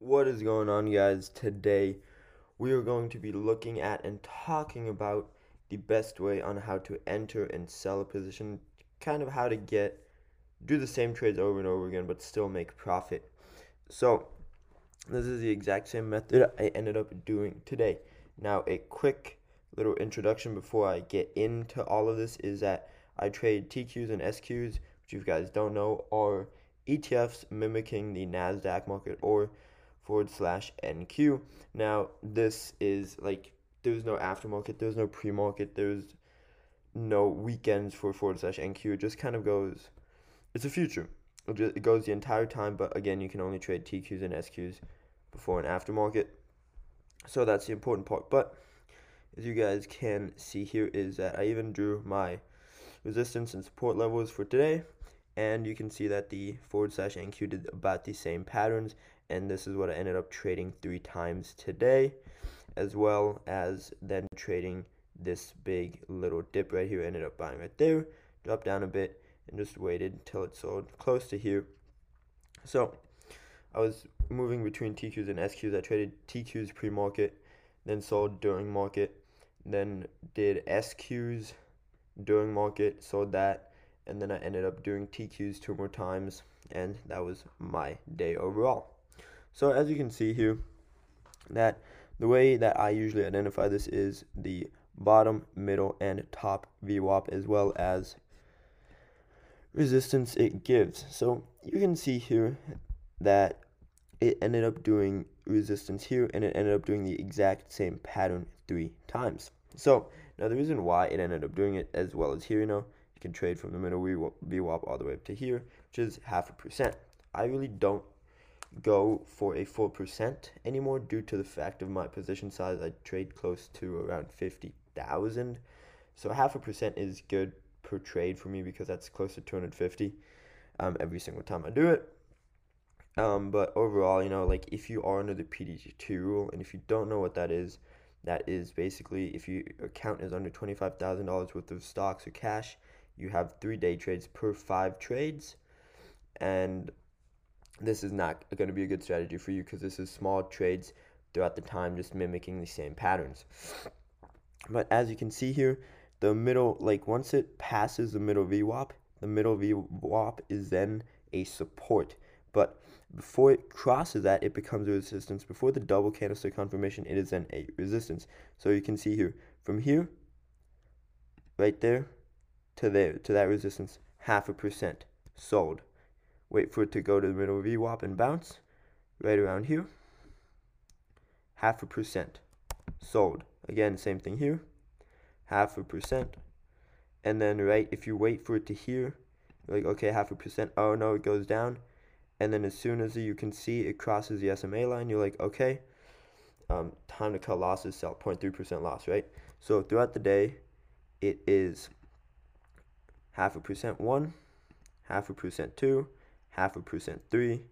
What is going on, guys? Today we are going to be looking at and talking about the best way on how to enter and sell a position, kind of how to get do the same trades over and over again but still make profit. So, this is the exact same method I ended up doing today. Now, a quick little introduction before I get into all of this is that I trade TQs and SQs, which you guys don't know are ETFs mimicking the NASDAQ market or forward slash NQ. Now, this is like there's no aftermarket, there's no pre market, there's no weekends for forward slash NQ. It just kind of goes, it's a future. It, goes the entire time, but again, you can only trade TQs and SQs before and aftermarket. So that's the important part. But as you guys can see here, is that I even drew my resistance and support levels for today. And you can see that the forward slash NQ did about the same patterns and this is what I ended up trading three times today, as well as then trading this big little dip right here. Ended up buying right there, dropped down a bit, and just waited until it sold close to here. So I was moving between TQs and SQs. I traded TQs pre-market, then sold during market, then did SQs during market, sold that, and then I ended up doing TQs two more times, and that was my day overall. So as you can see here, that the way that I usually identify this is the bottom, middle, and top VWAP as well as resistance it gives. So you can see here that it ended up doing resistance here and it ended up doing the exact same pattern three times. So now the reason why it ended up doing it as well as here, you know, you can trade from the middle VWAP all the way up to here, which is half a percent. I really don't go for a 4% anymore due to the fact of my position size. I trade close to around 50,000. So half a percent is good per trade for me because that's close to 250 um, every single time I do it. Um, but overall, you know, like if you are under the PDT rule, and if you don't know what that is, that is basically if your account is under $25,000 worth of stocks or cash, you have three day trades per five trades. And this is not going to be a good strategy for you because this is small trades throughout the time just mimicking the same patterns. But as you can see here, the middle, like once it passes the middle VWAP, the middle VWAP is then a support. But before it crosses that, it becomes a resistance. Before the double candlestick confirmation, it is then a resistance. So you can see here, from here, right there, to there, to that resistance, half a percent sold wait for it to go to the middle of VWAP and bounce right around here. Half a percent sold. Again, same thing here. Half a percent. And then, right, if you wait for it to here, like, okay, half a percent. Oh, no, it goes down. And then as soon as you can see it crosses the SMA line, you're like, okay, um, time to cut losses, sell 0.3% loss, right? So throughout the day, it is half a percent one, half a percent two, half a percent 3,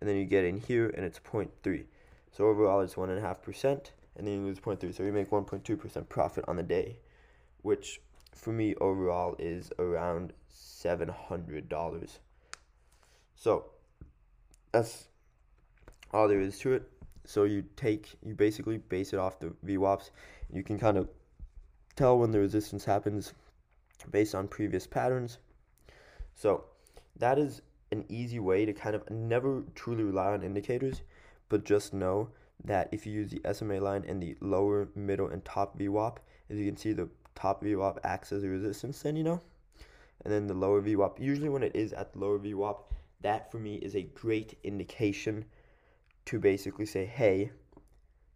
and then you get in here and it's 0.3. So overall it's 1.5%, and then you lose 0.3. So you make 1.2% profit on the day, which for me overall is around $700. So that's all there is to it. So you take, you basically base it off the VWAPs. You can kind of tell when the resistance happens based on previous patterns. So that is an easy way to kind of never truly rely on indicators, but just know that if you use the SMA line and the lower, middle, and top VWAP, as you can see, the top VWAP acts as a resistance then, you know? And then the lower VWAP, usually when it is at the lower VWAP, that for me is a great indication to basically say, hey,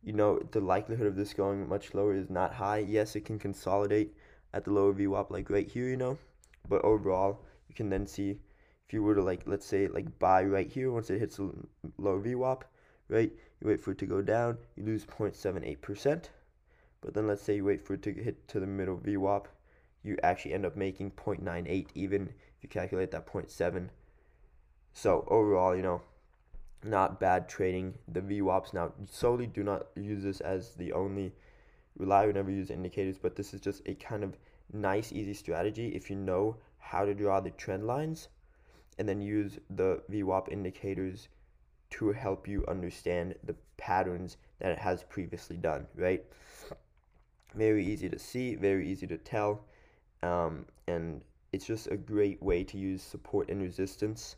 you know, the likelihood of this going much lower is not high. Yes, it can consolidate at the lower VWAP like right here, you know, but overall, you can then see if you were to like let's say like buy right here once it hits a low VWAP, right? You wait for it to go down, you lose 0.78%. But then let's say you wait for it to hit to the middle VWAP, you actually end up making 0.98 even if you calculate that 0.7. So overall, you know, not bad trading the VWAPs. Now, solely do not use this as the only rely or never use indicators, but this is just a kind of nice, easy strategy if you know how to draw the trend lines and then use the VWAP indicators to help you understand the patterns that it has previously done, right? Very easy to see, very easy to tell, um, and it's just a great way to use support and resistance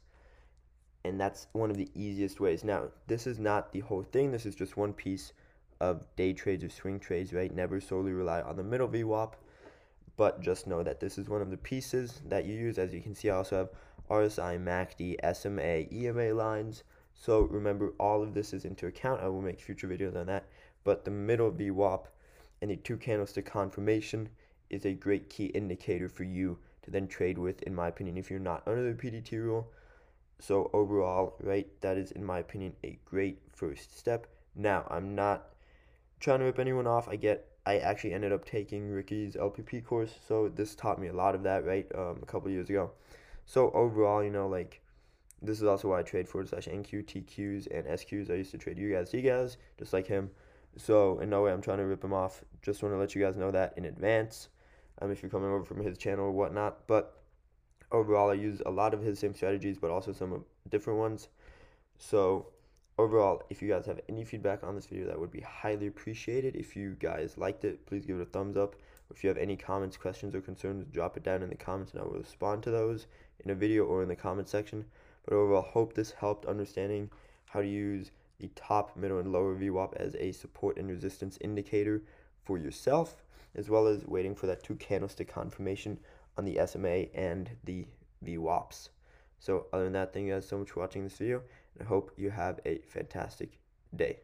and that's one of the easiest ways. Now, this is not the whole thing. This is just one piece of day trades or swing trades, right? Never solely rely on the middle VWAP, but just know that this is one of the pieces that you use. As you can see, I also have RSI, MACD, SMA, EMA lines. So remember, all of this is into account. I will make future videos on that. But the middle VWAP and the two candlestick confirmation is a great key indicator for you to then trade with, in my opinion, if you're not under the PDT rule so overall, right, that is in my opinion a great first step. Now, I'm not trying to rip anyone off. I get I actually ended up taking Ricky's LPP course, so this taught me a lot of that, right? Um, a couple years ago. So overall, you know, like this is also why I trade forward slash NQ, TQs, and SQs. I used to trade you guys, you guys, just like him. So in no way I'm trying to rip him off. Just want to let you guys know that in advance. Um, if you're coming over from his channel or whatnot, but overall, I use a lot of his same strategies, but also some different ones. So overall, if you guys have any feedback on this video, that would be highly appreciated. If you guys liked it, please give it a thumbs up. If you have any comments, questions, or concerns, drop it down in the comments, and I will respond to those in a video or in the comment section. But overall, hope this helped understanding how to use the top, middle, and lower VWAP as a support and resistance indicator for yourself, as well as waiting for that two candlestick confirmation on the SMA and the VWAPs. So other than that, thank you guys so much for watching this video, and I hope you have a fantastic day.